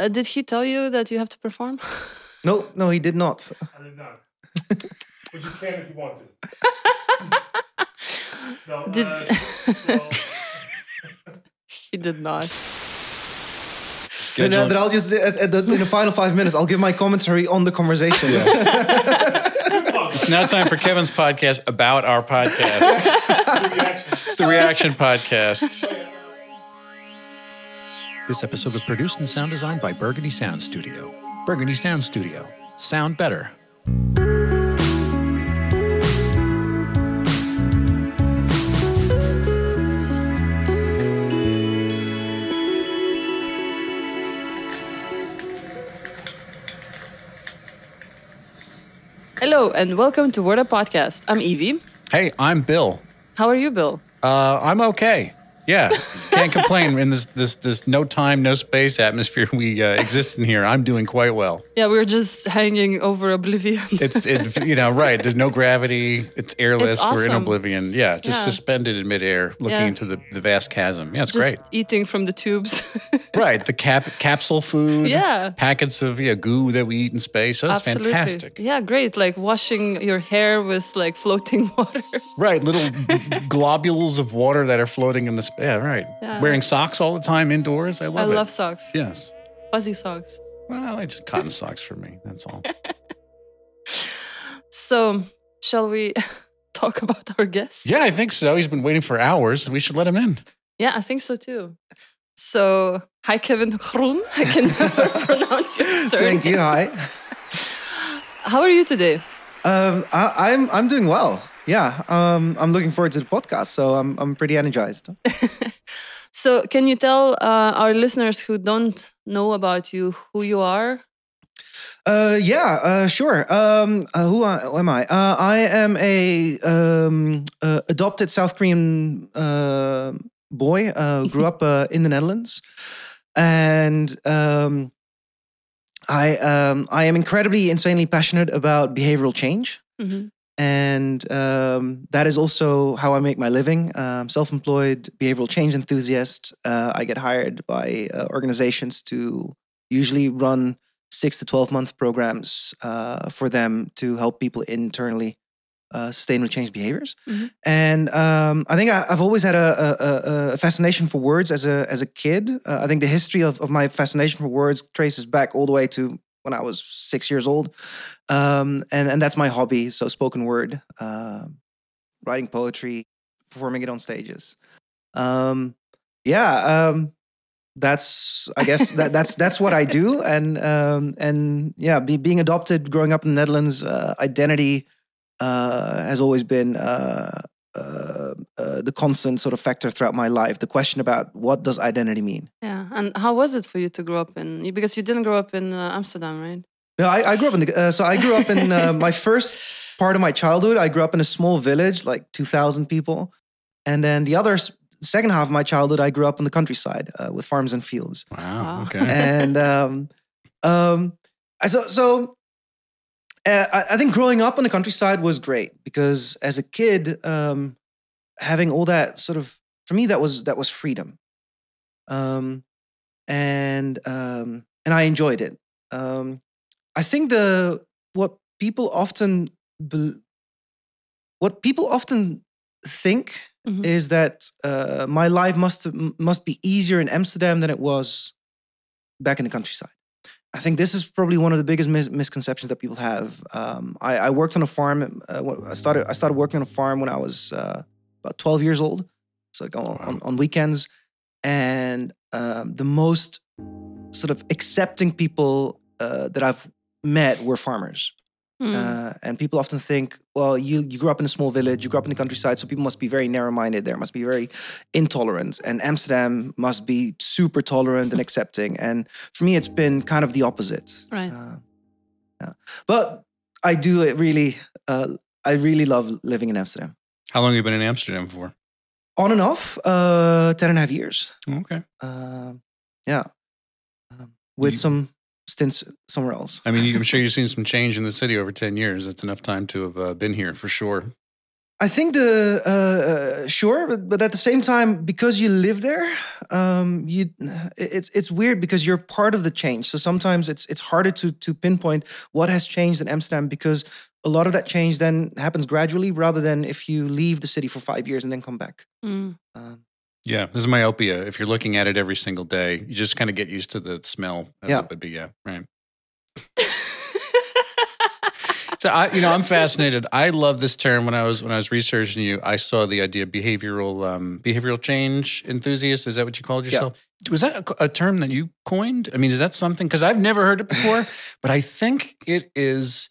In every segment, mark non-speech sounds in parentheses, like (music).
Uh, did he tell you that you have to perform? (laughs) No, no, he did not. I did not. but you can if you want to. no, Did- uh, (laughs) so, he did not. Then, uh, then I'll just at, at the, in the final five minutes, I'll give my commentary on the conversation. (laughs) It's now time for Kevin's podcast about our podcast. it's the Reaction Podcast. This episode was produced and sound designed by Burgundy Sound Studio. Burgundy Sound Studio. Sound better. Hello and welcome to Word Up Podcast. I'm Evie. Hey, I'm Bill. How are you, Bill? Uh, I'm okay. Yeah, can't complain in this this this no time, no space atmosphere we uh, exist in here. I'm doing quite well. Yeah, we're just hanging over oblivion. It's it, you know right. There's no gravity. It's airless. It's We're in oblivion. Yeah, just Yeah. suspended in midair, looking Yeah. into the, the vast chasm. Yeah, it's just great. eating from the tubes. (laughs) Right, the cap capsule food. Yeah. packets of yeah goo that we eat in space. That's Absolutely. fantastic. Yeah, great. Like washing your hair with like floating (laughs) water. Right, little (laughs) globules of water that are floating in the sp- yeah. Right, Yeah. wearing socks all the time indoors. I I love it. love socks. Yes. Fuzzy socks. Well, it's just cotton socks for me. That's all. (laughs) So, shall we (laughs) talk about our guest? Yeah, I think so. He's been waiting for hours. We should let him in. Yeah, I think so too. So, hi, Kevin Groen. I can (laughs) never pronounce your surname. Thank you. Hi. How are you today? Um, I, I'm I'm doing well. Yeah. Um, I'm looking forward to the podcast, so I'm I'm pretty energized. (laughs) So, can you tell uh, our listeners who don't know about you who you are? Uh, yeah, uh, sure. Um, uh, who, I, who am I? Uh, I am a um, uh, adopted South Korean uh, boy. Uh, grew up uh, in the Netherlands, and um, I um, I am incredibly, insanely passionate about behavioral change, Mhm. And um, that is also how I make my living. Um, self-employed behavioral change enthusiast. Uh, I get hired by uh, organizations to usually run six to 12 month programs uh, for them to help people internally uh, sustainably change behaviors. Mhm. And um, I think I, I've always had a, a, a- a fascination for words as a, as a kid. Uh, I think the history of, of my fascination for words traces back all the way to when I was six years old. Um, and, and that's my hobby. So spoken word, um writing poetry, performing it on stages. Um, yeah, um, that's I guess that that's that's what I do, (laughs) and um, and yeah, be, being adopted, growing up in the Netherlands, uh, identity uh, has always been uh, uh, uh, the constant sort of factor throughout my life. The question about what does identity mean? Yeah. And how was it for you to grow up in? Because you didn't grow up in uh, Amsterdam, right? No, I, I grew up in the uh, so I grew up in uh, (laughs) my first part of my childhood. I grew up in a small village, like two thousand people, and then the other second half of my childhood, I grew up in the countryside uh, with farms and fields. Wow. Wow. Okay. (laughs) and um, um, so so uh, I, I think growing up in the countryside was great because as a kid, um, having all that sort of for me that was that was freedom, um, and um, and I enjoyed it. Um, I think the what people often bel what people often think Mhm. is that uh, my life must must be easier in Amsterdam than it was back in the countryside. I think this is probably one of the biggest mis- misconceptions that people have. Um, I, I worked on a farm. Uh, I started. I started working on a farm when I was uh, about twelve years old. So like on, on, on weekends, and um, the most sort of accepting people uh, that I've met were farmers. Hmm. Uh, and people often think, well, you, you grew up in a small village, you grew up in the countryside, so people must be very narrow minded there, must be very intolerant. And Amsterdam must be super tolerant and accepting. And for me, it's been kind of the opposite. Right. Uh, yeah. But I do it really, uh, I really love living in Amsterdam. How long have you been in Amsterdam for? On and off, uh, 10 and a half years. Okay. Uh, yeah. Um, with You- some stints somewhere else. I mean, you- I'm (laughs) sure you've seen some change in the city over 10 years. That's enough time to have uh, been here for sure. I think the uh, uh, sure, but, but at the same time, because you live there, um, you it's it's weird because you're part of the change. So sometimes it's it's harder to to pinpoint what has changed in Amsterdam because a lot of that change then happens gradually, rather than if you leave the city for five years and then come back. Mm. Um, Yeah, this is myopia. If you're looking at it every single day, you just kind of get used to the smell. As Yeah. it would be. Yeah, right. (laughs) So I, you know, I'm fascinated. I love this term. When I was when I was researching you, I saw the idea of behavioral um, behavioral change enthusiast. Is that what you called Yeah. yourself? Was that a, a term that you coined? I mean, is that something? Because I've never heard it before, (laughs) but I think it is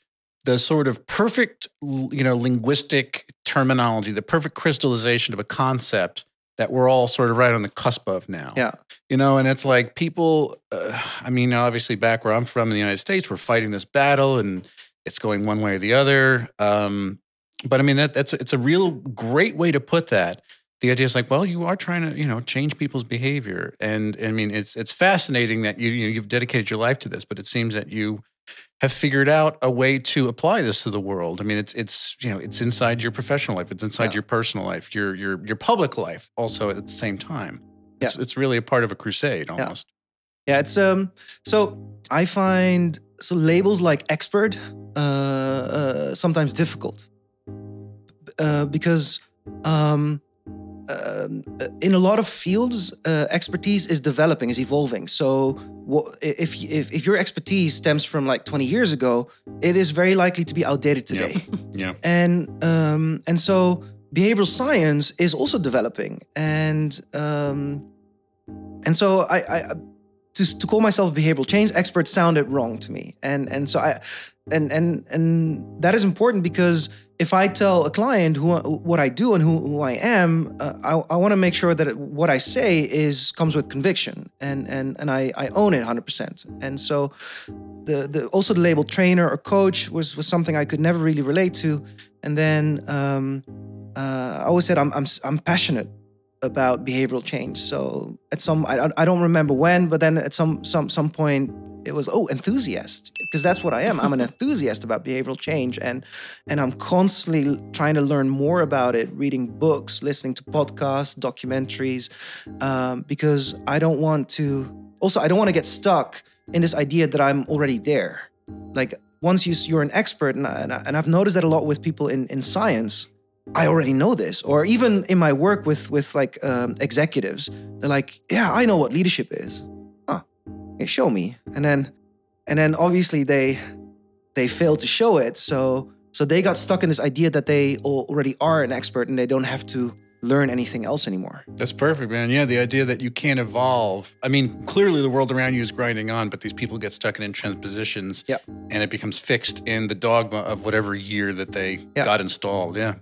the sort of perfect, you know, linguistic terminology, the perfect crystallization of a concept that we're all sort of right on the cusp of now. Yeah, you know and it's like people uh, i mean obviously back where i'm from in the united states we're fighting this battle and it's going one way or the other. Um, but i mean that, that's it's a real great way to put that. The idea is like well you are trying to you know change people's behavior. And i mean it's it's fascinating that you, you know, you've dedicated your life to this but it seems that you have figured out a way to apply this to the world. I mean, it's it's you know it's inside your professional life, it's inside Yeah. your personal life, your your your public life, also at the same time. It's, it's really a part of a crusade almost. yeah. It's um. So I find so labels like expert uh, uh sometimes difficult uh, because um. Um, uh, in a lot of fields, uh, expertise is developing, is evolving. So, if, if if your expertise stems from like 20 years ago, it is very likely to be outdated Yeah. today. (laughs) Yeah. and um, and so behavioral science is also developing, and um, and so I, I to to call myself a behavioral change expert sounded wrong to me, and and so I and and and that is important because if I tell a client who what I do and who, who I am, uh, I, I want to make sure that what I say is comes with conviction, and and and I, I own it 100%. And so, the the also the label trainer or coach was was something I could never really relate to. And then um, uh, I always said I'm I'm I'm passionate about behavioral change. So at some I, I don't remember when, but then at some some some point it was oh enthusiast because that's what I am. I'm an (laughs) enthusiast about behavioral change and and I'm constantly trying to learn more about it, reading books, listening to podcasts, documentaries, um, because I don't want to. Also, I don't want to get stuck in this idea that I'm already there. Like once you, you're an expert, and, I, and, I, and I've noticed that a lot with people in in science. I already know this, or even in my work with with like um, executives, they're like, "Yeah, I know what leadership is." Huh? Show me, and then and then obviously they they failed to show it, so so they got stuck in this idea that they already are an expert and they don't have to learn anything else anymore. That's perfect, man. Yeah, the idea that you can't evolve. I mean, clearly the world around you is grinding on, but these people get stuck in entrenched positions Yeah. and it becomes fixed in the dogma of whatever year that they Yeah. got installed. Yeah.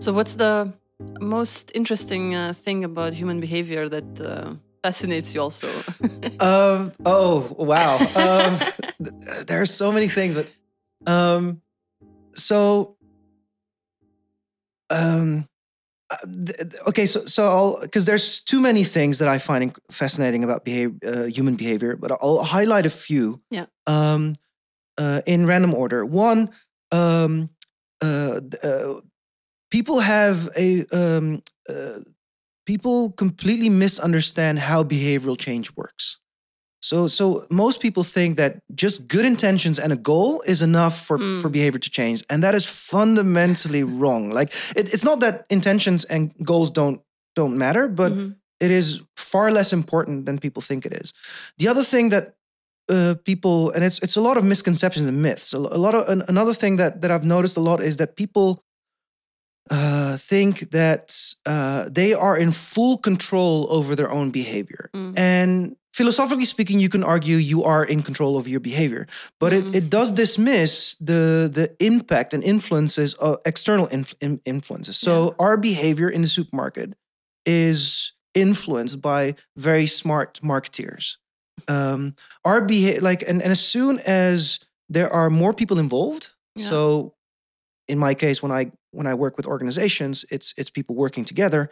So, what's the most interesting uh, thing about human behavior that uh, fascinates you also? (laughs) um, oh wow, um, th- there are so many things, but um, so um, uh, th- okay, so so I'll because there's too many things that I find fascinating about behavior, uh, human behavior, but I'll highlight a few. Yeah. Um, uh, in random order. One, um, uh, uh, people have a um, uh, people completely misunderstand how behavioral change works. So, so most people think that just good intentions and a goal is enough for, Mm. for behavior to change, and that is fundamentally (laughs) wrong. Like, it, it's not that intentions and goals don't don't matter, but Mhm. it is far less important than people think it is. The other thing that uh, people, and it's it's a lot of misconceptions and myths. A, a lot of an, another thing that that I've noticed a lot is that people uh, think that uh, they are in full control over their own behavior. Mm. And philosophically speaking, you can argue you are in control of your behavior, but Mhm. it, it does dismiss the the impact and influences of external inf- influences. So our behavior in the supermarket is influenced by very smart marketeers. Um, our behavior, like, and, and as soon as there are more people involved, Yeah. so in my case, when I when I work with organizations, it's it's people working together.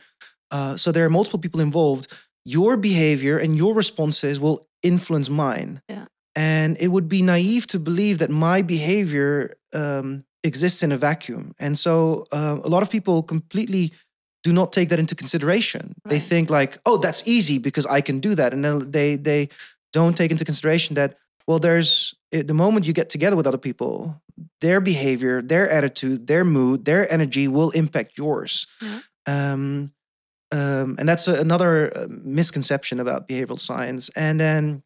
Uh, so there are multiple people involved. Your behavior and your responses will influence mine. Yeah. And it would be naive to believe that my behavior um, exists in a vacuum, and so uh, a lot of people completely do not take that into consideration. They think like, "Oh, that's easy because I can do that," and then they they don't take into consideration that well, there's eh, the moment you get together with other people, their behavior, their attitude, their mood, their energy will impact yours. Yeah. Um, um, and that's a, another uh, misconception about behavioral science. And then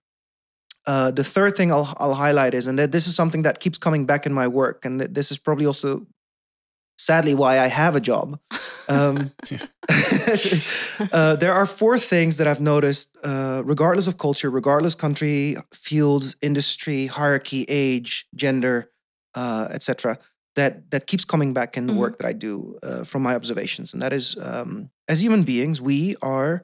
uh, the third thing I'll, I'll highlight is, and that this is something that keeps coming back in my work, and that this is probably also sadly why I have a job. Um, (laughs) (laughs) uh, there are four things that I've noticed, uh, regardless of culture, regardless country, field, industry, hierarchy, age, gender, uh, etc. That that keeps coming back in the Mhm. work that I do uh, from my observations, and that is, um, as human beings, we are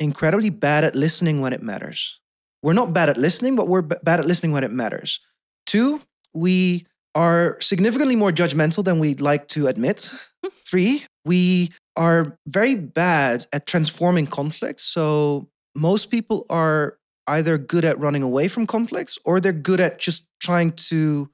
incredibly bad at listening when it matters. We're not bad at listening, but we're b- bad at listening when it matters. Two, we are significantly more judgmental than we'd like to admit. (laughs) Three, we are very bad at transforming conflicts. So most people are either good at running away from conflicts or they're good at just trying to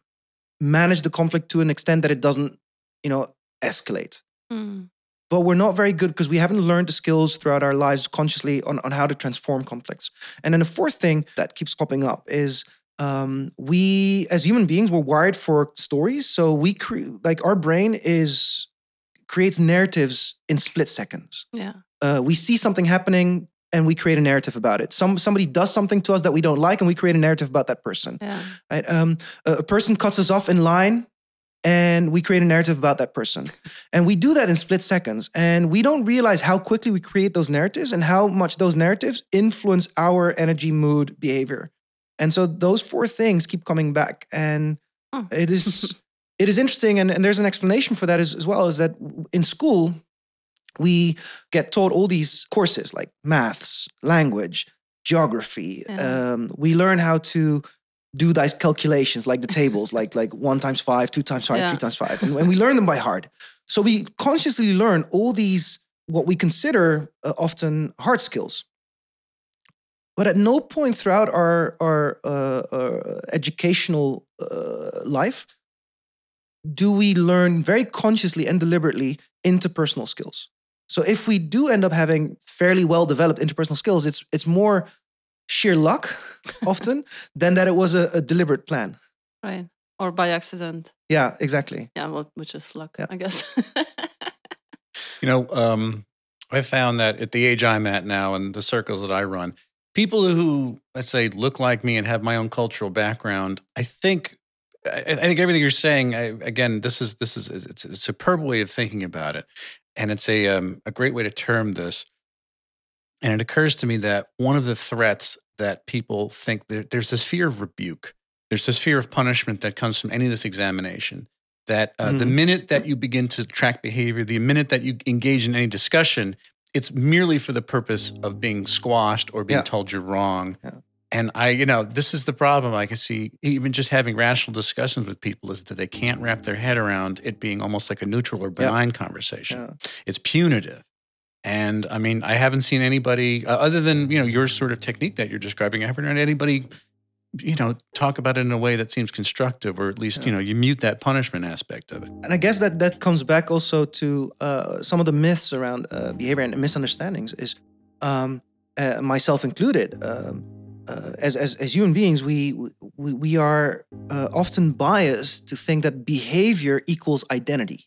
manage the conflict to an extent that it doesn't, you know, escalate Mm. but we're not very good because we haven't learned the skills throughout our lives consciously on, on how to transform conflicts. And then the fourth thing that keeps popping up is um, we, as human beings, we're wired for stories. So we create, like, our brain is creates narratives in split seconds. Yeah. Uh, we see something happening and we create a narrative about it. Some somebody does something to us that we don't like, and we create a narrative about that person. Yeah. Right? Um, a, a person cuts us off in line, and we create a narrative about that person. (laughs) and we do that in split seconds. And we don't realize how quickly we create those narratives and how much those narratives influence our energy, mood, behavior. And so those four things keep coming back. And Oh. it is (laughs) it is interesting. And, and there's an explanation for that as, as well, is that in school, we get taught all these courses like maths, language, geography. Yeah. Um, we learn how to do these calculations like the tables, like like one times five, two times five, Yeah. three times five, and, (laughs) and we learn them by heart. So we consciously learn all these what we consider uh, often hard skills. But at no point throughout our our uh, uh, educational uh, life do we learn very consciously and deliberately interpersonal skills. So if we do end up having fairly well developed interpersonal skills, it's it's more sheer luck (laughs) often than that it was a, a deliberate plan. Right. Or by accident. Yeah, exactly. Yeah. Well, which is luck, Yeah. I guess. (laughs) You know, um, I found that at the age I'm at now and the circles that I run, people who let's say look like me and have my own cultural background, I think, I, I think everything you're saying. I, again, this is this is it's a superb way of thinking about it, and it's a um, a great way to term this. And it occurs to me that one of the threats that people think there, there's this fear of rebuke, there's this fear of punishment that comes from any of this examination that uh, the Mhm. minute that you begin to track behavior, the minute that you engage in any discussion, it's merely for the purpose of being squashed or being Yeah. told you're wrong. Yeah. And I, you know, this is the problem I can see even just having rational discussions with people is that they can't wrap their head around it being almost like a neutral or Yeah. benign conversation. Yeah. It's punitive. And I mean, I haven't seen anybody uh, other than, you know, your sort of technique that you're describing. I haven't heard anybody, you know, talk about it in a way that seems constructive or at least, you know, you mute that punishment aspect of it. And I guess that that comes back also to uh, some of the myths around uh, behavior and misunderstandings. Is um, uh, myself included. Um, uh, as, as as human beings, we we, we are uh, often biased to think that behavior equals identity.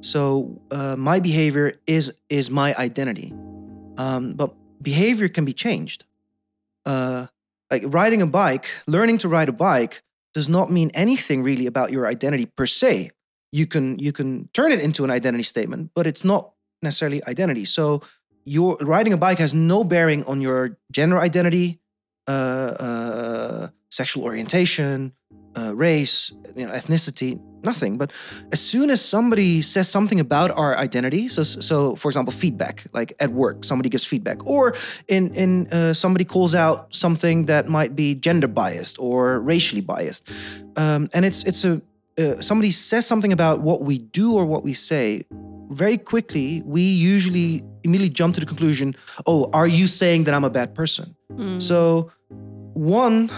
So uh, my behavior is is my identity, um, but behavior can be changed. Uh, like riding a bike, learning to ride a bike does not mean anything really about your identity per se. You can you can turn it into an identity statement, but it's not necessarily identity. So your riding a bike has no bearing on your gender identity, uh, uh, sexual orientation, uh, race, you know, ethnicity, nothing. But as soon as somebody says something about our identity, so so for example, feedback, like at work, somebody gives feedback, or in in uh, somebody calls out something that might be gender biased or racially biased, um, and it's it's a uh, somebody says something about what we do or what we say. Very quickly, we usually immediately jump to the conclusion: Oh, are you saying that I'm a bad person? Mm. So, one,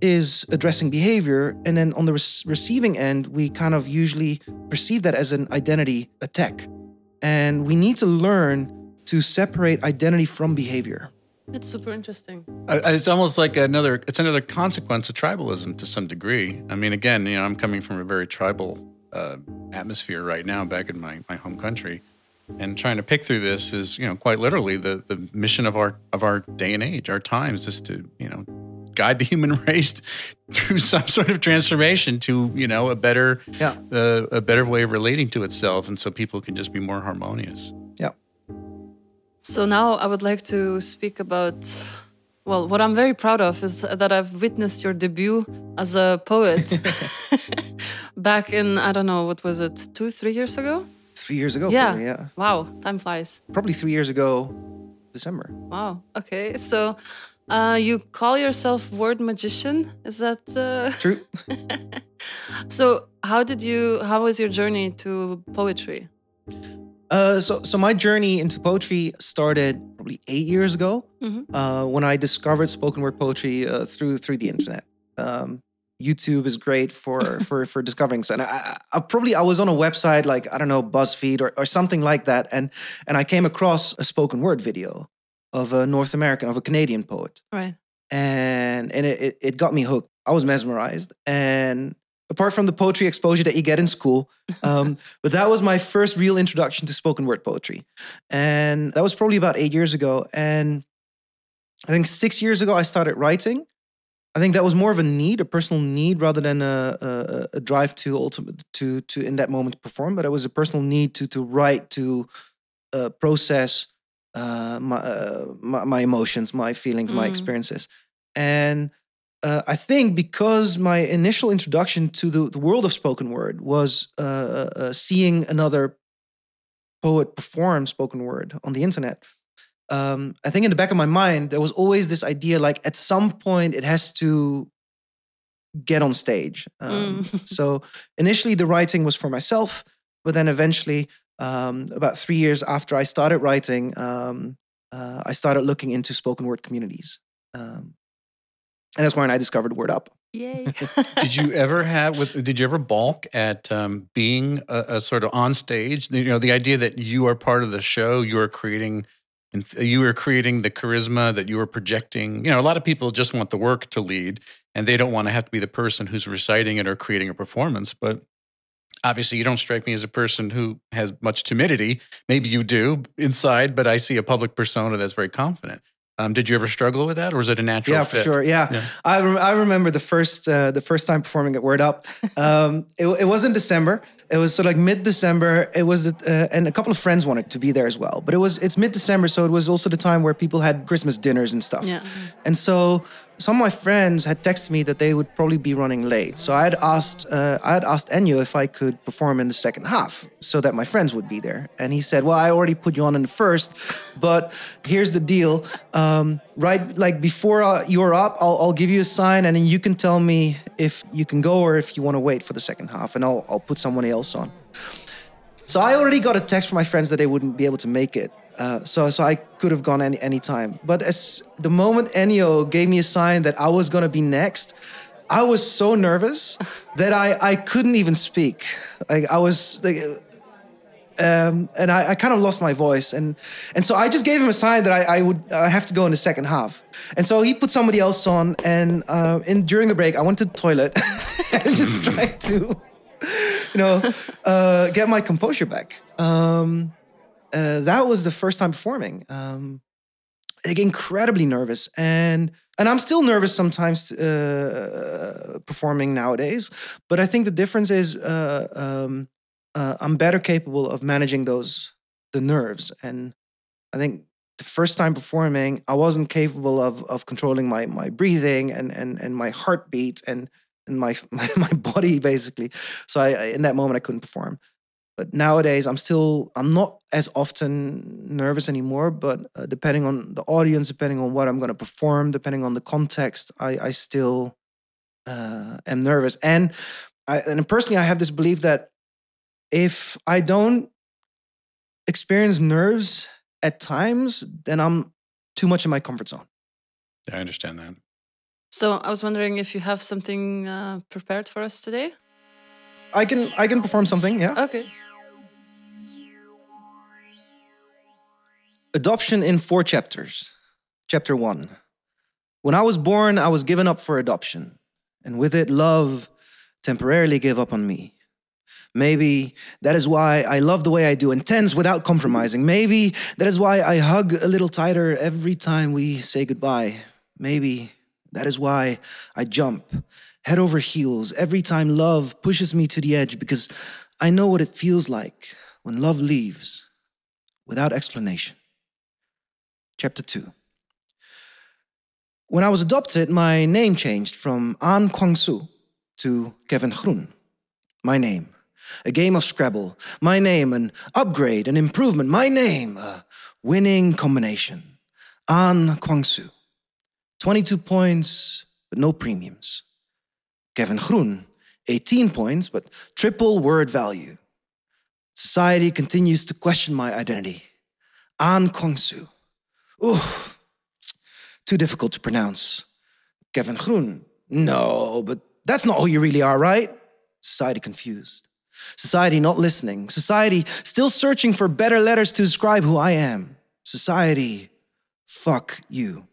is addressing behavior, and then on the rec- receiving end, we kind of usually perceive that as an identity attack, and we need to learn to separate identity from behavior. It's super interesting. It's almost like another. It's another consequence of tribalism to some degree. I mean, again, you know, I'm coming from a very tribal uh, atmosphere right now, back in my, my home country, and trying to pick through this is, you know, quite literally the the mission of our of our day and age, our times, is to you know guide the human (laughs) race through some sort of transformation to you know a better Yeah. uh, a better way of relating to itself, and so people can just be more harmonious. Yeah. So now I would like to speak about. Well, what I'm very proud of is that I've witnessed your debut as a poet (laughs) (laughs) back in, I don't know, what was it, two, three years ago? Three years ago, Yeah. probably, yeah, Wow, time flies. probably three years ago, December. Wow. Okay. So uh, you call yourself word magician? Is that uh... True. (laughs) so? How did you? How was your journey to poetry? Uh, so, so my journey into poetry started probably eight years ago Mhm. uh, when I discovered spoken word poetry uh, through through the internet. Um, YouTube is great for (laughs) for for discovering. So, and I, I, probably I was on a website like I don't know BuzzFeed or, or something like that, and and I came across a spoken word video of a North American of a Canadian poet, Right. and and it, it got me hooked. I was mesmerized, and apart from the poetry exposure that you get in school, um, (laughs) but that was my first real introduction to spoken word poetry, and that was probably about eight years ago. And I think six years ago I started writing. I think that was more of a need, a personal need, rather than a, a, a drive to ultimate to to in that moment perform. But it was a personal need to to write, to uh, process uh, my, uh, my my emotions, my feelings, my Mm. experiences, and uh, I think because my initial introduction to the, the world of spoken word was uh, uh, seeing another poet perform spoken word on the internet. Um, I think in the back of my mind there was always this idea, like at some point it has to get on stage. Um, Mm. (laughs) so initially the writing was for myself, but then eventually, um, about three years after I started writing, um, uh, I started looking into spoken word communities. Um, and that's when I discovered Word Up. Yay. (laughs) did you ever have with did you ever balk at um, being a, a sort of on stage you know the idea that you are part of the show you are creating and you are creating the charisma that you are projecting you know a lot of people just want the work to lead and they don't want to have to be the person who's reciting it or creating a performance but obviously you don't strike me as a person who has much timidity maybe you do inside but i see a public persona that's very confident um, did you ever struggle with that or was it a natural yeah, fit? for sure. Yeah, Yeah. I, rem- I remember the first uh, the first time performing at Word Up. (laughs) Um, it, it was in December. It was sort of like mid December. It was, uh, and a couple of friends wanted to be there as well. But it was it's mid December, so it was also the time where people had Christmas dinners and stuff. Yeah. And so some of my friends had texted me that they would probably be running late. So I had asked uh, I had asked Enyo if I could perform in the second half so that my friends would be there. And he said, "Well, I already put you on in the first, but here's the deal. Um, right, like before uh, you're up, I'll, I'll give you a sign, and then you can tell me if you can go or if you want to wait for the second half, and I'll I'll put someone else on." So I already got a text from my friends that they wouldn't be able to make it. Uh, so so I could have gone any any time. But as the moment Ennio gave me a sign that I was gonna be next, I was so nervous (laughs) that I I couldn't even speak. Like I was like. Um, and I, I kind of lost my voice, and and so I just gave him a sign that I, I would I have to go in the second half, and so he put somebody else on, and uh, in during the break I went to the toilet (laughs) and just (laughs) tried to you know, uh, get my composure back. Um, uh, that was the first time performing. Um, like incredibly nervous, and and I'm still nervous sometimes uh, performing nowadays. But I think the difference is uh, um, uh, I'm better capable of managing those the nerves, and I think the first time performing, I wasn't capable of of controlling my my breathing and and and my heartbeat and and my (laughs) my, my body basically. So I, I in that moment I couldn't perform. But nowadays I'm still I'm not as often nervous anymore. But uh, depending on the audience, depending on what I'm going to perform, depending on the context, I I still uh, am nervous. And I and personally I have this belief that if I don't experience nerves at times, then I'm too much in my comfort zone. yeah, I understand that. So I was wondering if you have something uh, prepared for us today. I can I can perform something. Yeah. Okay. Adoption in four chapters. Chapter one. When I was born, I was given up for adoption, and with it, love temporarily gave up on me. Maybe that is why I love the way I do, intense without compromising. Maybe that is why I hug a little tighter every time we say goodbye. Maybe that is why I jump head over heels every time love pushes me to the edge because I know what it feels like when love leaves without explanation. Chapter 2. When I was adopted, my name changed from An Kwang Su to Kevin Groen. My name. A game of Scrabble. My name, an upgrade, an improvement. My name, a winning combination. An Kwang Su. 22 points, but no premiums. Kevin Groen, 18 points, but triple word value. Society continues to question my identity. An Kwang Soo. Ooh, too difficult to pronounce. Kevin Groen. No, but that's not who you really are, right? Society confused. Society not listening. Society still searching for better letters to describe who I am. Society, fuck you.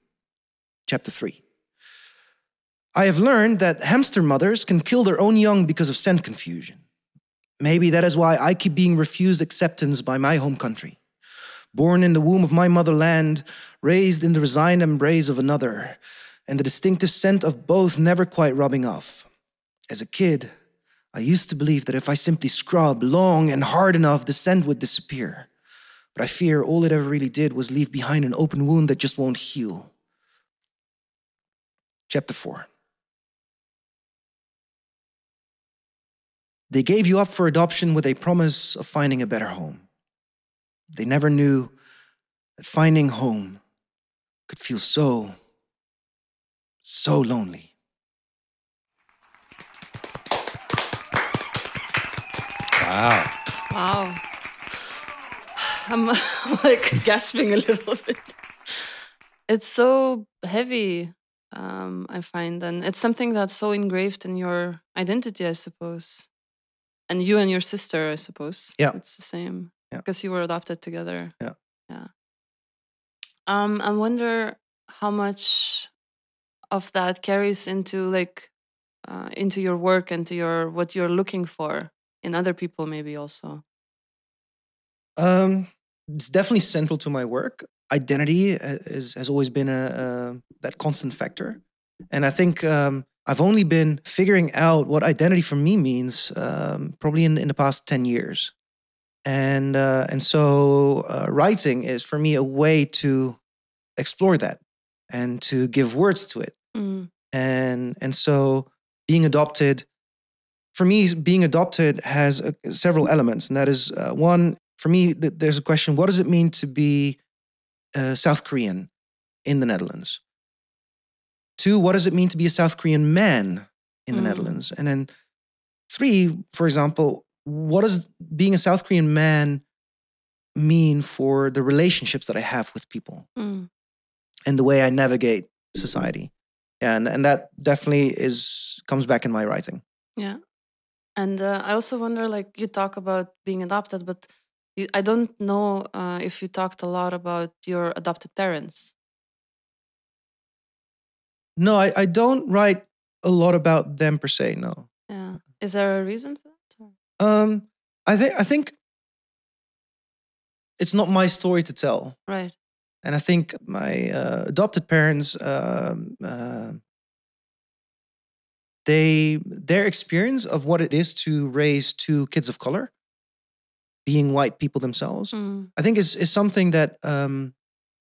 Chapter 3. I have learned that hamster mothers can kill their own young because of scent confusion. Maybe that is why I keep being refused acceptance by my home country. Born in the womb of my motherland, raised in the resigned embrace of another, and the distinctive scent of both never quite rubbing off. As a kid, I used to believe that if I simply scrubbed long and hard enough, the scent would disappear. But I fear all it ever really did was leave behind an open wound that just won't heal. Chapter 4 They gave you up for adoption with a promise of finding a better home. They never knew that finding home could feel so, so lonely. Wow. Wow. (sighs) I'm, (laughs) I'm like (laughs) gasping a little (laughs) bit. It's so heavy, um, I find, and it's something that's so engraved in your identity, I suppose. And you and your sister, I suppose. Yeah. It's the same. Yeah. Because you were adopted together. Yeah. Yeah. Um, I wonder how much of that carries into like uh, into your work and to your what you're looking for in other people, maybe also. Um, it's definitely central to my work. Identity uh, is, has always been a, a that constant factor, and I think um, I've only been figuring out what identity for me means um, probably in, in the past ten years, and uh, and so uh, writing is for me a way to explore that and to give words to it, Mm. and and so being adopted for me being adopted has uh, several elements and that is uh, one for me th- there's a question what does it mean to be uh, south korean in the netherlands two what does it mean to be a south korean man in the Mm. netherlands and then three for example what does being a south korean man mean for the relationships that i have with people Mm. and the way i navigate society and and that definitely is comes back in my writing Yeah. And uh, I also wonder like, you talk about being adopted, but you, I don't know uh, if you talked a lot about your adopted parents. no I, I don't write a lot about them per se no Yeah. Is there a reason for that? or- um i think i think it's not my story to tell Right. and i think my uh, adopted parents um, uh, they their experience of what it is to raise two kids of color being white people themselves Mm. i think is, is something that um,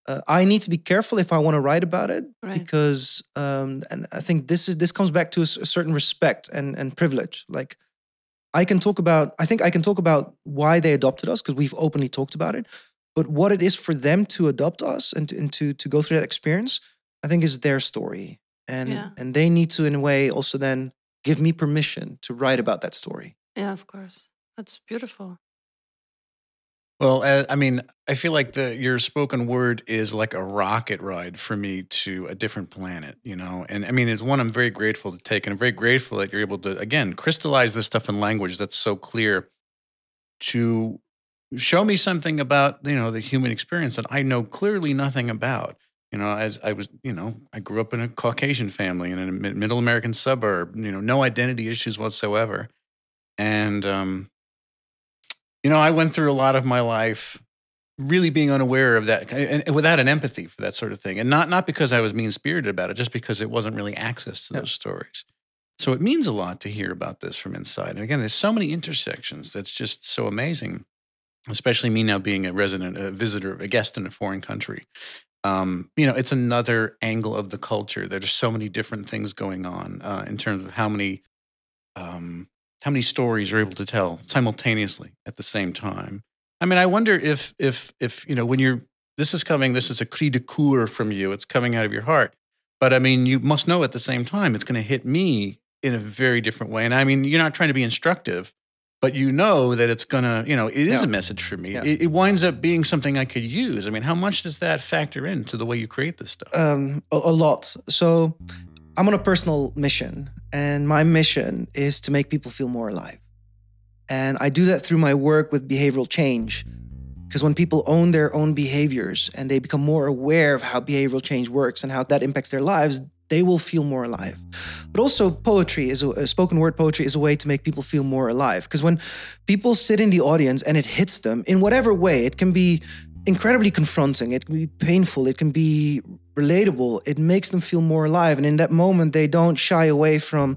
uh, i need to be careful if i want to write about it Right. because um, and i think this is this comes back to a certain respect and, and privilege like i can talk about i think i can talk about why they adopted us because we've openly talked about it but what it is for them to adopt us and to, and to, to go through that experience i think is their story and Yeah. and they need to in a way also then give me permission to write about that story Yeah, of course. That's beautiful. Well, I mean, I feel like the your spoken word is like a rocket ride for me to a different planet, you know. And I mean, it's one I'm very grateful to take, and I'm very grateful that you're able to again crystallize this stuff in language that's so clear to show me something about you know the human experience that I know clearly nothing about. You know, as I was, you know, I grew up in a Caucasian family in a middle American suburb. You know, no identity issues whatsoever, and um, you know, I went through a lot of my life really being unaware of that and, without an empathy for that sort of thing. And not not because I was mean spirited about it, just because it wasn't really access to Yeah. those stories. So it means a lot to hear about this from inside. And again, there's so many intersections that's just so amazing, especially me now being a resident, a visitor, a guest in a foreign country. Um, you know, it's another angle of the culture. There's so many different things going on uh, in terms of how many um, how many stories you're able to tell simultaneously at the same time. I mean, I wonder if if if you know when you're this is coming, this is a cri de coeur from you. It's coming out of your heart. But I mean, you must know at the same time it's going to hit me in a very different way. And I mean, you're not trying to be instructive, but you know that it's going to, you know, it is Yeah. a message for me. Yeah. It, it winds up being something I could use. I mean, how much does that factor into the way you create this stuff? um, a, a lot. So I'm on a personal mission, and my mission is to make people feel more alive. And I do that through my work with behavioral change. Because when people own their own behaviors and they become more aware of how behavioral change works and how that impacts their lives, they will feel more alive. But also, poetry is a, spoken word poetry is a way to make people feel more alive. Because when people sit in the audience and it hits them in whatever way, it can be incredibly confronting, it can be painful, it can be relatable, it makes them feel more alive. And in that moment, they don't shy away from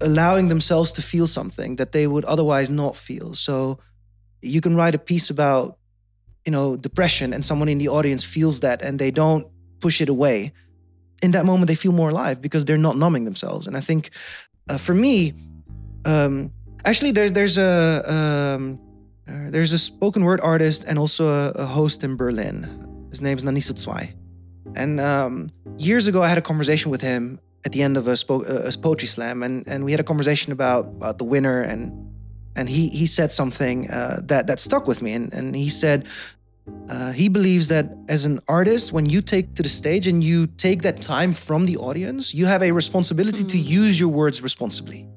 allowing themselves to feel something that they would otherwise not feel. So you can write a piece about, you know, depression and someone in the audience feels that and they don't push it away. In that moment, they feel more alive because they're not numbing themselves. And I think uh, for me, um, actually, there's there's a um, uh, there's a spoken word artist and also a, a host in Berlin. His name is Nanisa Zwei. And um, years ago, I had a conversation with him at the end of a, spo- a poetry slam, and, and we had a conversation about, about the winner, and and he he said something uh, that that stuck with me, and and he said. Uh, he believes that as an artist, when you take to the stage and you take that time from the audience, you have a responsibility to use your words responsibly,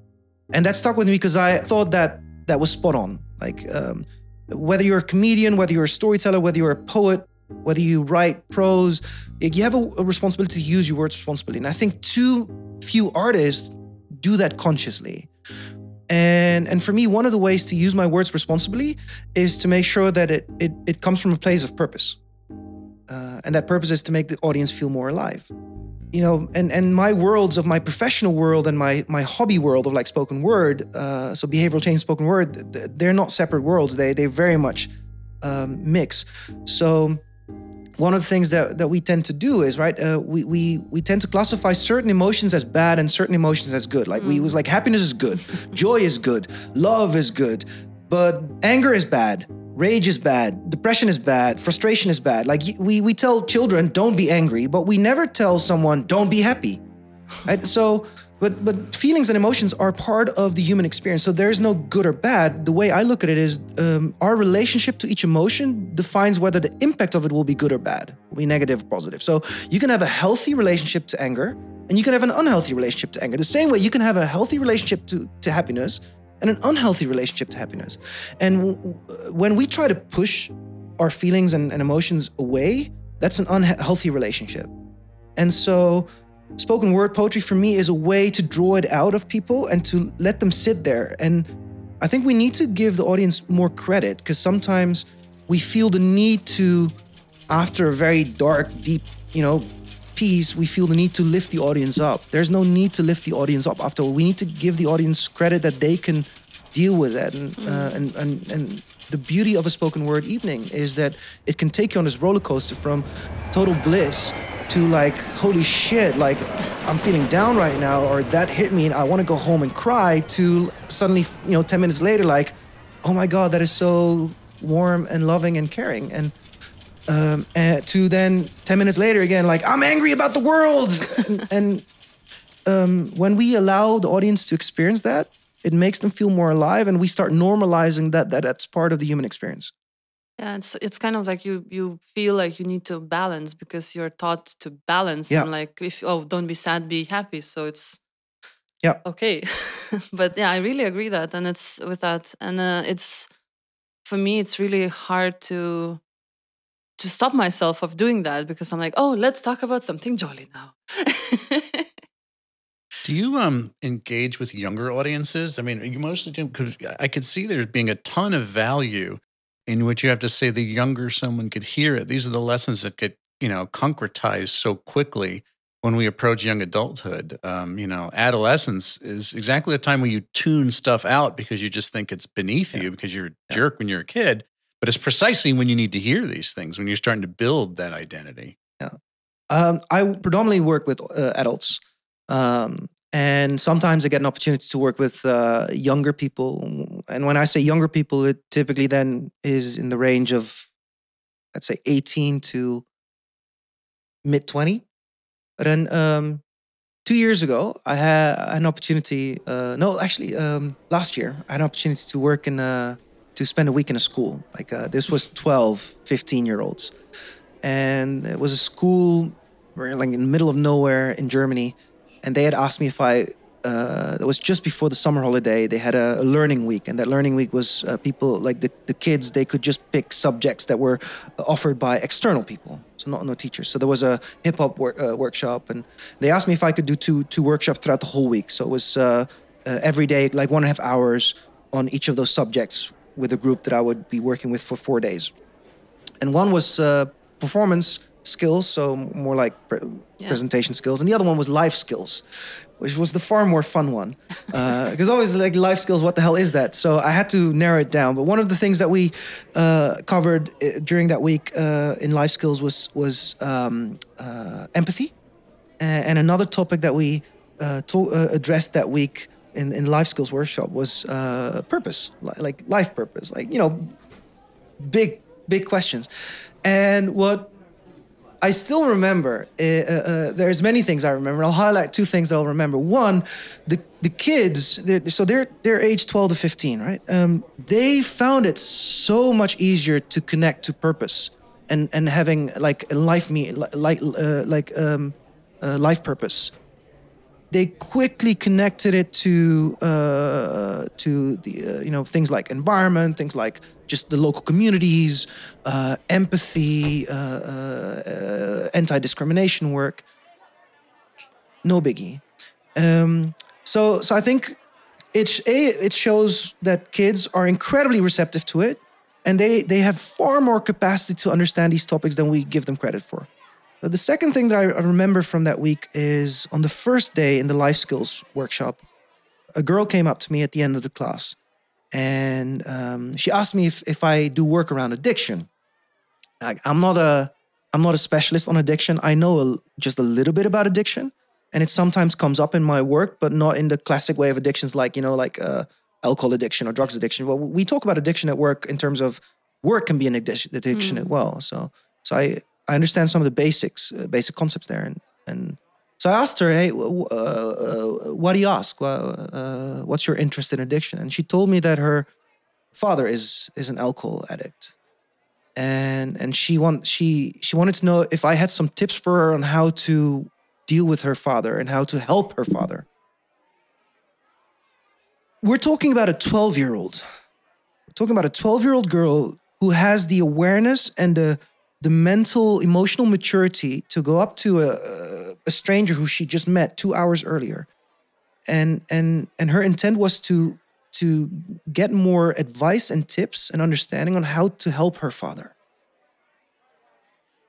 and that stuck with me because I thought that that was spot on. Like um, whether you're a comedian, whether you're a storyteller, whether you're a poet, whether you write prose, you have a, a responsibility to use your words responsibly. And I think too few artists do that consciously. And and for me, one of the ways to use my words responsibly is to make sure that it it, it comes from a place of purpose. Uh, and that purpose is to make the audience feel more alive. You know, and and my worlds of my professional world and my my hobby world of like spoken word, uh, so behavioral change, spoken word, th- th- they're not separate worlds. They they very much um, mix. So one of the things that, that we tend to do is right uh, we, we we tend to classify certain emotions as bad and certain emotions as good. Like we was like happiness is good joy is good love is good but anger is bad rage is bad depression is bad frustration is bad. Like we we tell children don't be angry but we never tell someone don't be happy. Right? So but but feelings and emotions are part of the human experience. So there's no good or bad. The way i look at it is um, our relationship to each emotion defines whether the impact of it will be good or bad will be negative or positive. So you can have a healthy relationship to anger and you can have an unhealthy relationship to anger. The same way you can have a healthy relationship to, to happiness and an unhealthy relationship to happiness. And w- when we try to push our feelings and, and emotions away that's an unhealthy relationship. And so spoken word poetry for me is a way to draw it out of people and to let them sit there. And I think we need to give the audience more credit because sometimes we feel the need to, after a very dark, deep, you know, piece, we feel the need to lift the audience up. There's no need to lift the audience up after all. We need to give the audience credit that they can deal with that And, uh, and, and, and the beauty of a spoken word evening is that it can take you on this roller coaster from total bliss to like holy shit like i'm feeling down right now or that hit me and i want to go home and cry to suddenly you know 10 minutes later like oh my god that is so warm and loving and caring. And um, and to then 10 minutes later again like i'm angry about the world! And, (laughs) and um, when we allow the audience to experience that it makes them feel more alive and we start normalizing that that that's part of the human experience Yeah, it's it's kind of like you you feel like you need to balance because you're taught to balance. Yeah. And like if oh don't be sad, be happy. So it's Yeah. okay. (laughs) but yeah, I really agree that, and it's with that, and uh, it's for me it's really hard to to stop myself of doing that because I'm like, oh, let's talk about something jolly now. (laughs) Do you um engage with younger audiences? I mean, you mostly do because I could see there's being a ton of value in which you have to say the younger someone could hear it. These are the lessons that get you know concretized so quickly when we approach young adulthood. Um, you know, adolescence is exactly the time when you tune stuff out because you just think it's beneath you because you're a Yeah. jerk when you're a kid. But it's precisely when you need to hear these things when you're starting to build that identity. Yeah, Um, I predominantly work with uh, adults, um, and sometimes I get an opportunity to work with uh, younger people. And when I say younger people, it typically then is in the range of, let's say, 18 to mid 20. But then um, two years ago, I had an opportunity. Uh, no, actually, um, last year, I had an opportunity to work in a, to spend a week in a school. Like uh, this was 12, 15 year olds and it was a school like in the middle of nowhere in Germany, and they had asked me if I. Uh, was just before the summer holiday. They had a, a learning week, and that learning week was uh, people like the, the kids. They could just pick subjects that were offered by external people, so not no teachers. So there was a hip hop wor- uh, workshop, and they asked me if I could do two two workshops throughout the whole week. So it was uh, uh, every day, like one and a half hours on each of those subjects with a group that I would be working with for four days and one was uh, performance skills, so more like pre- Yeah. presentation skills, and the other one was life skills, which was the far more fun one. (laughs) Because always like life skills, what the hell is that? So I had to narrow it down. But one of the things that we uh, covered uh, during that week uh, in life skills was was um, uh, empathy, and another topic that we uh, to- uh, addressed that week in, in life skills workshop was uh, purpose, li- like life purpose, like you know big big questions and what i still remember uh, uh, there's many things i remember. I'll highlight two things that i'll remember. One the the kids they're, so they're they're age 12 to 15 right? Um, they found it so much easier to connect to purpose and and having like a life me like uh, like um, uh, life purpose. They quickly connected it to uh, to the uh, you know things like environment, things like just the local communities, uh, empathy, uh, uh, uh, anti-discrimination work. No biggie. Um, so so I think a it shows that kids are incredibly receptive to it, and they they have far more capacity to understand these topics than we give them credit for. The second thing that I remember from that week is on the first day in the life skills workshop, a girl came up to me at the end of the class, and um, she asked me if if I do work around addiction. Like, I'm not a I'm not a specialist on addiction. I know a, just a little bit about addiction, and it sometimes comes up in my work, but not in the classic way of addictions, like you know, like uh, alcohol addiction or drugs addiction. Well, we talk about addiction at work in terms of work can be an addiction, addiction as well. So, so I I understand some of the basics, uh, basic concepts there, and and so I asked her, hey, w- w- uh, uh, what do you ask? Uh, what's your interest in addiction? And she told me that her father is is an alcohol addict, and and she want she she wanted to know if I had some tips for her on how to deal with her father and how to help her father. We're talking about a 12 year old. We're talking about a 12 year old girl who has the awareness and the the mental emotional maturity to go up to a, a stranger who she just met two hours earlier. And and and her intent was to to get more advice and tips and understanding on how to help her father.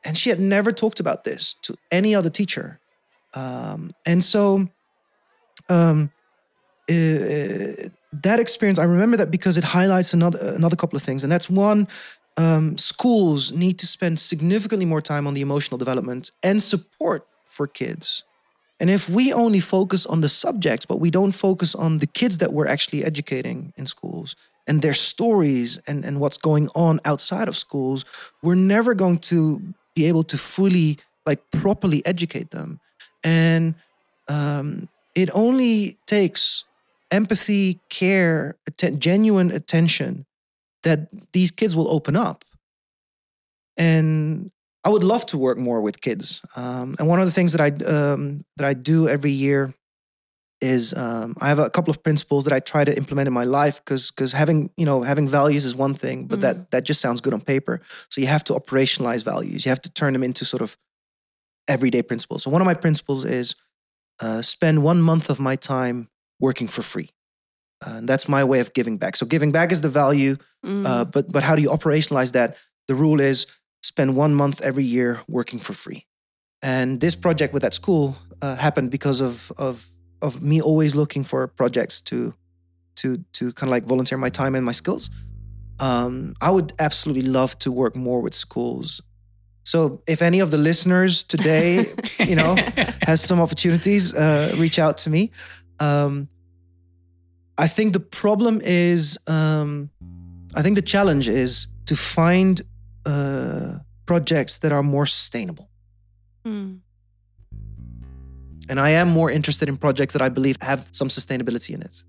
And she had never talked about this to any other teacher. Um, and so um, uh, that experience i remember that because it highlights another another couple of things. And that's one um, schools need to spend significantly more time on the emotional development and support for kids and if we only focus on the subjects, but we don't focus on the kids that we're actually educating in schools and their stories and, and what's going on outside of schools, we're never going to be able to fully, like, properly educate them. And um, it only takes empathy, care, atten- genuine attention that these kids will open up. and I would love to work more with kids. Um, and one of the things that I um, that I do every year is um, I have a couple of principles that I try to implement in my life because because having you know having values is one thing, but that that just sounds good on paper. So you have to operationalize values. You have to turn them into sort of everyday principles. So one of my principles is uh, spend one month of my time working for free. Uh, and that's my way of giving back. So giving back is the value, Mm. uh, but but how do you operationalize that? The rule is spend one month every year working for free. And this project with that school uh, happened because of of of me always looking for projects to to to kind of like volunteer my time and my skills. Um, I would absolutely love to work more with schools. So if any of the listeners today, (laughs) you know, has some opportunities, uh, reach out to me. Um, I think the problem is, um, I think the challenge is to find uh, projects that are more sustainable. Mm. And I am more interested in projects that I believe have some sustainability in it.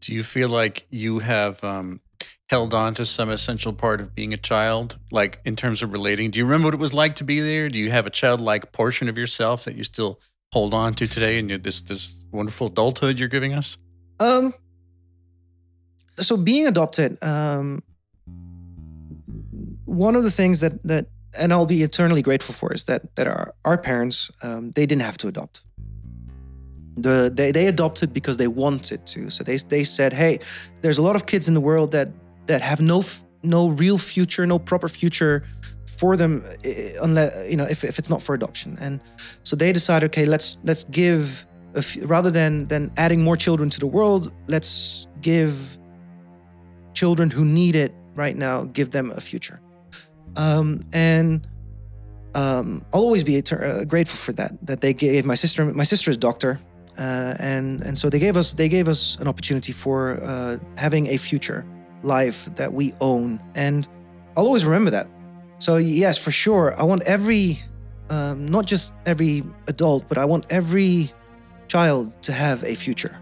Do you feel like you have um, held on to some essential part of being a child, like in terms of relating? Do you remember what it was like to be there? Do you have a childlike portion of yourself that you still hold on to today in your- this this wonderful adulthood you're giving us? Um, so being adopted, um, one of the things that that and I'll be eternally grateful for is that that our our parents um, they didn't have to adopt. The they they adopted because they wanted to. So they they said, hey, there's a lot of kids in the world that that have no no real future, no proper future for them unless you know if, if it's not for adoption and so they decided okay let's let's give rather than than adding more children to the world let's give children who need it right now give them a future. Um, and um, I'll always be uh, grateful for that that they gave my sister my sister is a doctor uh, and and so they gave us they gave us an opportunity for uh, having a future life that we own. And I'll always remember that. So yes for sure I want every um, not just every adult but I want every child to have a future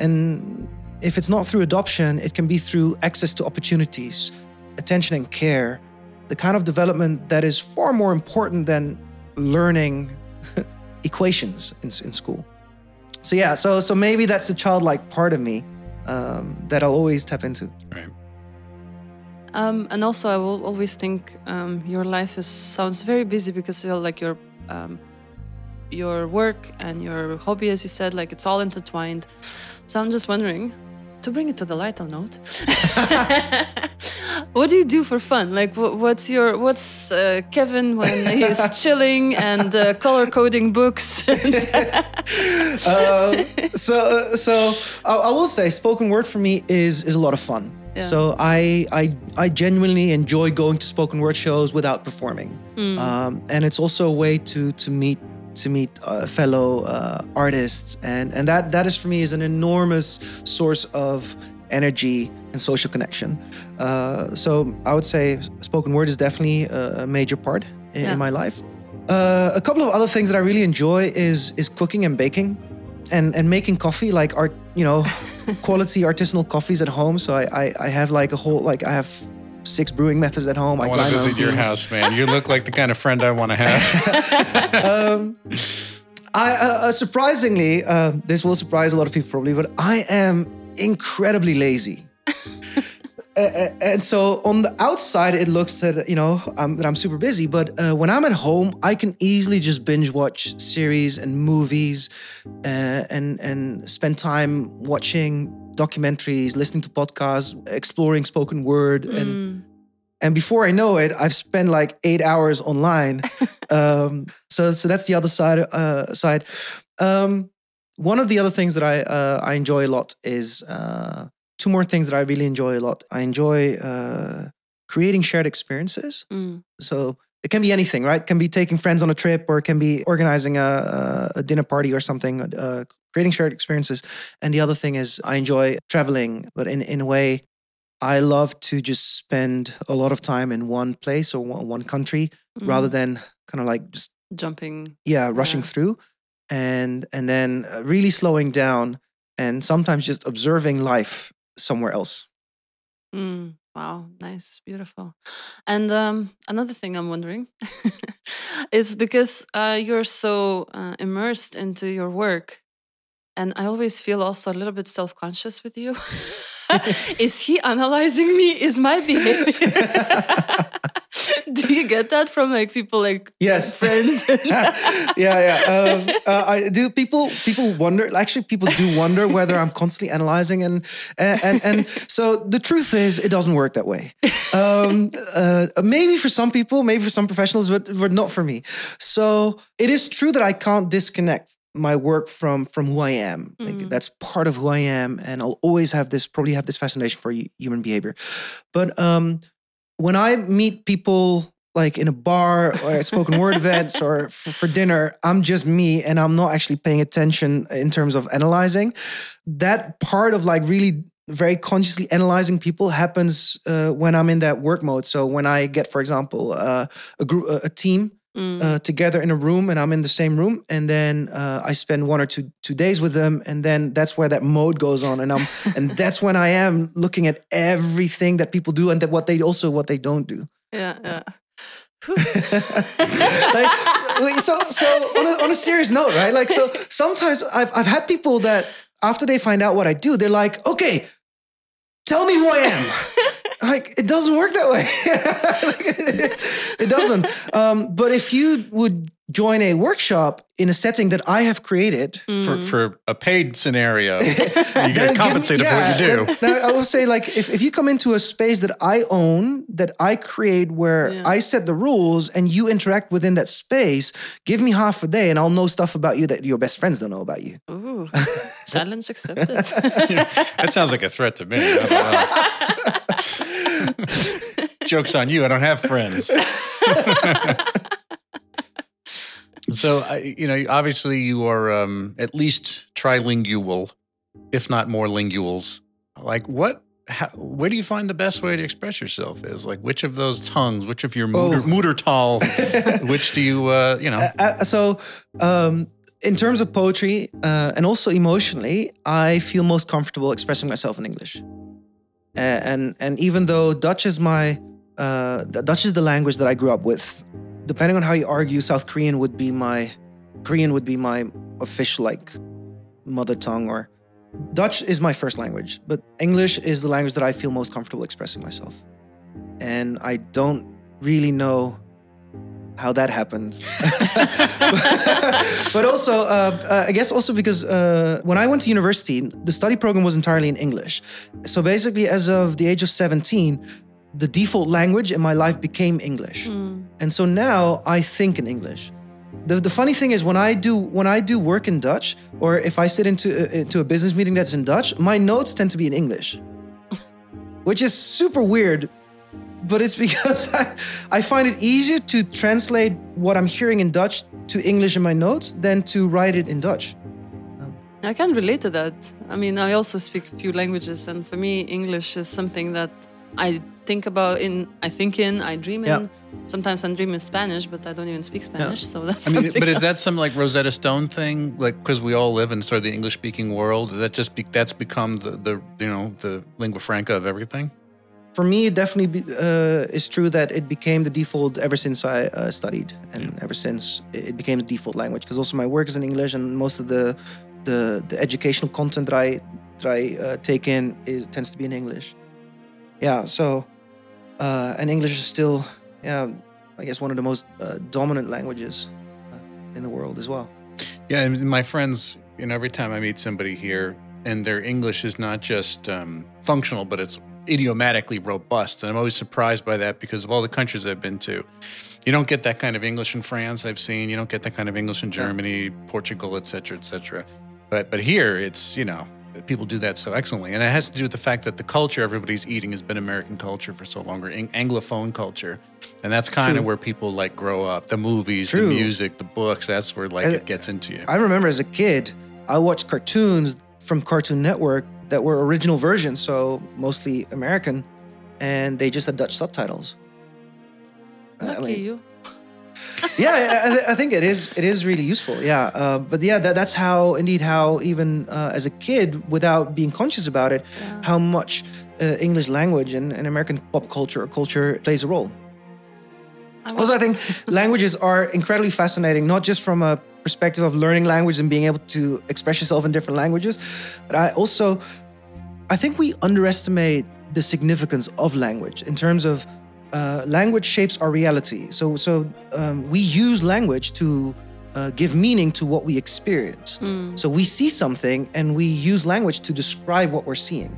and if it's not through adoption it can be through access to opportunities attention and care the kind of development that is far more important than learning (laughs) equations in, in school. So yeah, so so maybe that's the childlike part of me um, that I'll always tap into. Right. Um, and also, I will always think um, your life is sounds very busy because you're like your um, your work and your hobby, as you said, like it's all intertwined. So I'm just wondering, to bring it to the lighter note, (laughs) what do you do for fun? Like, what's your what's uh, Kevin when (laughs) he's chilling and uh, color coding books? (laughs) Uh, so so I, I will say, spoken word for me is is a lot of fun. Yeah. So I I I genuinely enjoy going to spoken word shows without performing, Mm. um, and it's also a way to to meet to meet uh, fellow uh, artists, and and that that is for me is an enormous source of energy and social connection. Uh, so I would say spoken word is definitely a, major part in, Yeah. in my life. Uh, a couple of other things that I really enjoy is is cooking and baking, and and making coffee like art, you know, (laughs) quality artisanal coffees at home. So I, I I have like a whole like I have six brewing methods at home. I want to grind my own visit your beans. house, man. You look like the kind of friend I want to have. (laughs) um, I uh, uh, surprisingly, uh, this will surprise a lot of people probably, but I am incredibly lazy. (laughs) Uh, and so on the outside, it looks that you know um, that I'm super busy, but uh, when I'm at home, I can easily just binge watch series and movies, uh, and and spend time watching documentaries, listening to podcasts, exploring spoken word, and Mm. and before I know it, I've spent like eight hours online. (laughs) um, so, so that's the other side. Uh, side. Um, one of the other things that I uh, I enjoy a lot is uh, two more things that I really enjoy a lot. I enjoy uh, creating shared experiences. Mm. So it can be anything, right? It can be taking friends on a trip, or it can be organizing a, a dinner party or something. Uh, creating shared experiences. And the other thing is I enjoy traveling, but in in a way I love to just spend a lot of time in one place or one, one country rather Mm. than kind of like just jumping. yeah rushing Yeah. through and and then uh, really slowing down and sometimes just observing life somewhere else. Mm. Wow, nice, beautiful. And um, another thing I'm wondering (laughs) is because uh, you're so uh, immersed into your work, and I always feel also a little bit self conscious with you. (laughs) is he analyzing me? Is my behavior? (laughs) (laughs) Do you get that from like people like Yes. friends? (laughs) yeah, yeah. Um, uh, I do. People, people wonder. Actually, people do wonder whether I'm constantly analyzing, and and and, and so the truth is, it doesn't work that way. Um, uh, maybe for some people, maybe for some professionals, but but not for me. So it is true that I can't disconnect my work from from who I am. Like, that's part of who I am, and I'll always have this probably have this fascination for human behavior. But um, when I meet people like in a bar or at spoken word (laughs) events or for, for dinner, I'm just me and I'm not actually paying attention in terms of analyzing. That part of like really very consciously analyzing people happens uh, when I'm in that work mode. So when I get, for example, uh, a group, a team Mm. uh, together in a room and I'm in the same room and then uh, I spend one or two two days with them and then that's where that mode goes on and I'm (laughs) and that's when I am looking at everything that people do and that what they also what they don't do. yeah, yeah. (laughs) like so so on a, on a serious note, right? Like so sometimes I've I've had people that after they find out what I do, they're like, okay, tell me who I am. (laughs) like it doesn't work that way. (laughs) It, it doesn't. Um, but if you would join a workshop in a setting that I have created, for, for a paid scenario. you (laughs) then get give- compensated for what you do. then- Now, I will say, like, if, if you come into a space that I own, that I create, where Yeah. I set the rules and you interact within that space, give me half a day and I'll know stuff about you that your best friends don't know about you. Ooh, (laughs) challenge (laughs) accepted. (laughs) that sounds like a threat to me. I don't know. (laughs) Joke's on you. I don't have friends. so, I, you know, obviously you are um, at least trilingual, if not more linguals. Like, what? How, where do you find the best way to express yourself? Is like which of those tongues, which of your Oh. mutter, muttertal, which do you, uh, you know? Uh, so, um, in terms of poetry uh, and also emotionally, I feel most comfortable expressing myself in English. Uh, and and even though Dutch is my uh, Dutch is the language that I grew up with, depending on how you argue, South Korean would be my Korean would be my official like mother tongue or Dutch is my first language, but English is the language that I feel most comfortable expressing myself. And I don't really know how that happened. (laughs) but also, uh, uh, I guess also because uh, when I went to university, the study program was entirely in English. So basically, as of the age of 17, the default language in my life became English. And so now I think in English. The, the funny thing is when I do when I do work in Dutch or if I sit into uh, into a business meeting that's in Dutch, my notes tend to be in English. (laughs) Which is super weird, but it's because (laughs) I, I find it easier to translate what I'm hearing in Dutch to English in my notes than to write it in Dutch. I can relate to that. I mean, I also speak a few languages, and for me, English is something that I think about in, I think in, I dream in. Yeah. Sometimes I dream in Spanish, but I don't even speak Spanish, so that's I mean, something but is that some like Rosetta Stone thing? Like, because we all live in sort of the English speaking world, is that just be, that's become the, the you know the lingua franca of everything? For me, it definitely be, uh, is true that it became the default ever since I uh, studied, and ever since it it became the default language. Because also my work is in English, and most of the the, the educational content that I that I uh, take in is tends to be in English. Yeah, so uh, and English is still, yeah, I guess one of the most uh, dominant languages uh, in the world as well. Yeah, and my friends, you know, every time I meet somebody here, and their English is not just um, functional, but it's idiomatically robust, and I'm always surprised by that because of all the countries I've been to. You don't get that kind of English in France. I've seen. You don't get that kind of English in Germany, Portugal, et cetera, et cetera. But but here, it's you know people do that so excellently, and it has to do with the fact that the culture everybody's eating has been American culture for so long, or Ang- Anglophone culture, and that's kind of where people like grow up. The movies, True. the music, the books. That's where like And- it gets into you. I remember as a kid, I watched cartoons from Cartoon Network that were original versions, so mostly American, and they just had Dutch subtitles. I mean, you. (laughs) yeah, I- I, I think it is. It is really useful. Yeah, uh, but yeah, that, that's how indeed how even uh, as a kid, without being conscious about it, how much uh, English language and, and American pop culture or culture plays a role. Also, I think languages are incredibly fascinating, not just from a perspective of learning language and being able to express yourself in different languages, but I also, I think we underestimate the significance of language in terms of uh, language shapes our reality. So, so um, we use language to uh, give meaning to what we experience. So we see something and we use language to describe what we're seeing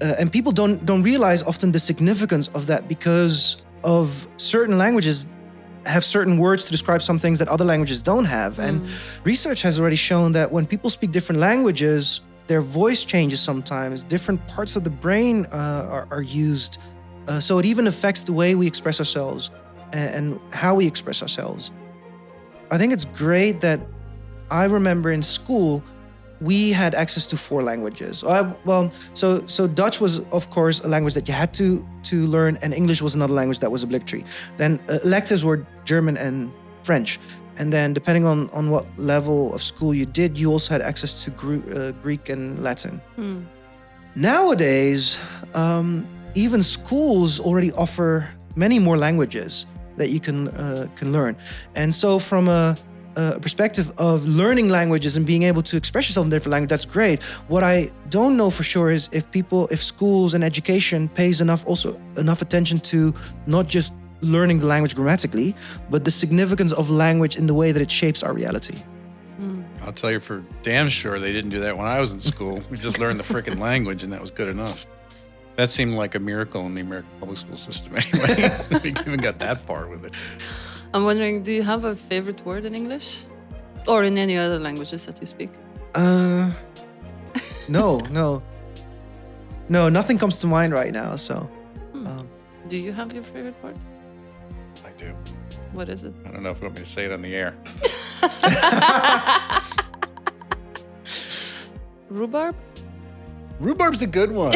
uh, and people don't don't realize often the significance of that because of certain languages have certain words to describe some things that other languages don't have. And research has already shown that when people speak different languages their voice changes sometimes. Different parts of the brain uh, are, are used uh, so it even affects the way we express ourselves and, and how we express ourselves. I think it's great that i remember in school we had access to four languages. Uh, well, so so Dutch was of course a language that you had to to learn, and English was another language that was obligatory. Then uh, electives were German and French, and then depending on on what level of school you did, you also had access to Gru- uh, Greek and Latin. Nowadays, um, even schools already offer many more languages that you can uh, can learn, and so from a, a perspective of learning languages and being able to express yourself in different language, that's great. What I don't know for sure is if people, if schools and education pays enough also enough attention to not just learning the language grammatically, but the significance of language in the way that it shapes our reality. Hmm. I'll tell you for damn sure they didn't do that when I was in school. We just learned the freaking (laughs) language, and that was good enough. That seemed like a miracle in the American public school system. (laughs) Anyway, (laughs) we even got that far with it. I'm wondering, do you have a favorite word in English, or in any other languages that you speak? Uh, no, (laughs) no, no. Nothing comes to mind right now. So, um, Do you have your favorite word? I do. What is it? I don't know if you want me to say it on the air. (laughs) (laughs) Rhubarb? Rhubarb's a good one.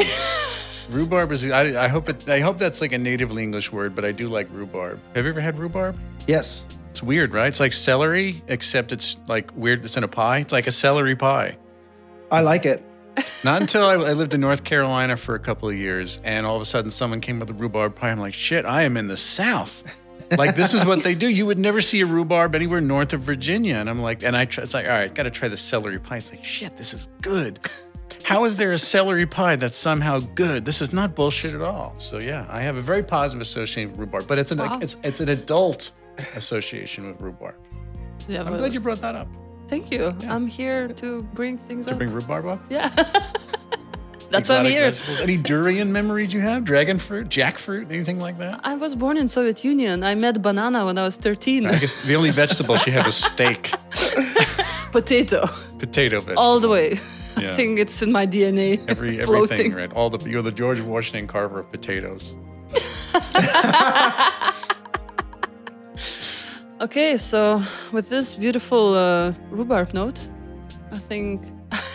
Rhubarb is. I, I hope it. I hope that's like a natively English word, but I do like rhubarb. Have you ever had rhubarb? yes, It's weird, right? It's like celery, except it's like weird. It's in a pie. It's like a celery pie. I like it. (laughs) Not until I, I lived in North Carolina for a couple of years, and all of a sudden someone came with a rhubarb pie. I'm like, shit, I am in the South. Like this is what they do. You would never see a rhubarb anywhere north of Virginia, and I'm like, and I try, it's like, all right, got to try the celery pie. It's like, shit, this is good. How is there a celery pie that's somehow good? This is not bullshit at all. So yeah, I have a very positive association with rhubarb, but it's an Wow. it's it's an adult association with rhubarb. Have I'm glad you brought that up. Thank you. I'm here to bring things up. To up. bring rhubarb up. yeah. (laughs) That's why I'm here. vegetables. Any durian memories you have? Dragon fruit, jackfruit, anything like that? I was born in Soviet Union. I met banana when I was 13. I guess the only vegetable she had was (laughs) steak, Potato. potato vegetable. All the way. (laughs) Yeah. I think it's in my DNA. Every everything, (laughs) right? All the you're the George Washington Carver of potatoes. (laughs) Okay, so with this beautiful uh, rhubarb note, I think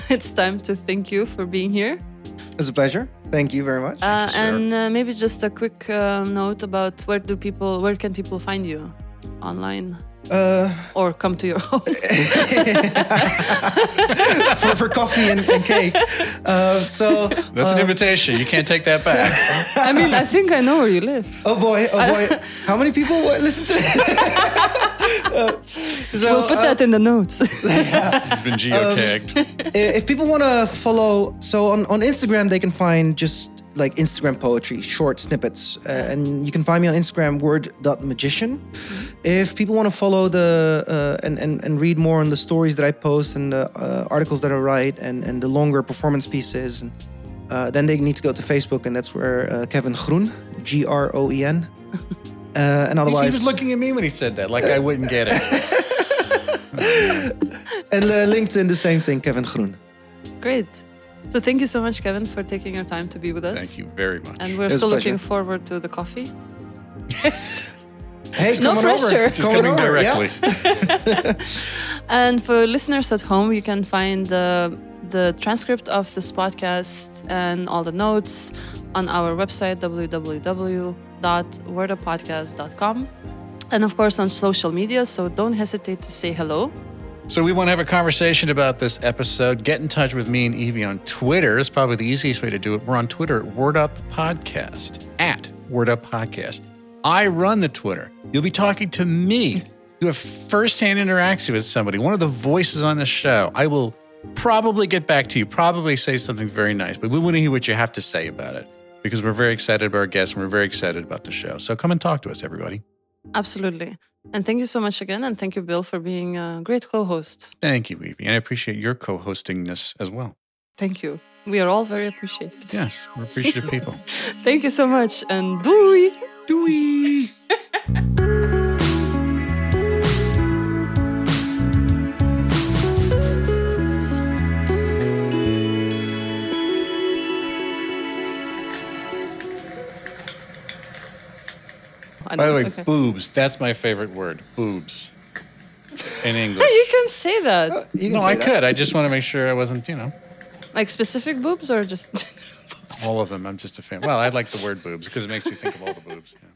it's time to thank you for being here. It's a pleasure. Thank you very much. Uh, sir. and uh, maybe just a quick uh, note about where do people, where can people find you online Uh, or come to your (laughs) home? (laughs) for, for coffee and, and cake. Uh, so, That's an invitation. You can't take that back. I mean, I think I know where you live. oh boy, oh boy, (laughs) how many people wa- listen to this? Uh, so, we'll put uh, that in the notes. You've been geotagged. i- if people want to follow, so on, on Instagram, they can find just like Instagram poetry, short snippets. Uh, and you can find me on Instagram, word.magician. If people want to follow the uh, and, and, and read more on the stories that I post and the uh, articles that I write and, and the longer performance pieces, and, uh, then they need to go to Facebook, and that's where uh, Kevin Groen, G R O E N. (laughs) Uh, and otherwise he was looking at me when he said that, like I wouldn't get it. (laughs) and uh, LinkedIn, the same thing, Kevin Groen. Great. So thank you so much, Kevin, for taking your time to be with us. Thank you very much. And we're It was a still looking forward to the coffee. (laughs) Hey, No pressure. Over. Just Come on coming over, yeah. directly. (laughs) And for listeners at home, you can find uh, the transcript of this podcast and all the notes on our website, www.wordapodcast.com. And of course, on social media, so don't hesitate to say hello So we want to have a conversation about this episode. Get in touch with me and Evie on Twitter. It's probably the easiest way to do it. We're on Twitter at Word Up Podcast. At Word Up Podcast. I run the Twitter. You'll be talking to me. You have firsthand interaction with somebody, one of the voices on the show. I will probably get back to you, probably say something very nice, but we want to hear what you have to say about it because we're very excited about our guests and we're very excited about the show. So come and talk to us, everybody. Absolutely. And thank you so much again. And thank you, Bill, for being a great co host. Thank you, Evie. And I appreciate your co hostingness as well. Thank you. We are all very appreciated. Yes, we're appreciative people. (laughs) Thank you so much. And doei. Doei. (laughs) I By the way, okay. boobs. That's my favorite word. Boobs. In (laughs) English. you can say that. Uh, you can no, say I that. could. I just want to make sure I wasn't, you know, Like specific boobs or just (laughs) all of them. I'm just a fan. Well, I like the word boobs because it makes you think of all the boobs. Yeah.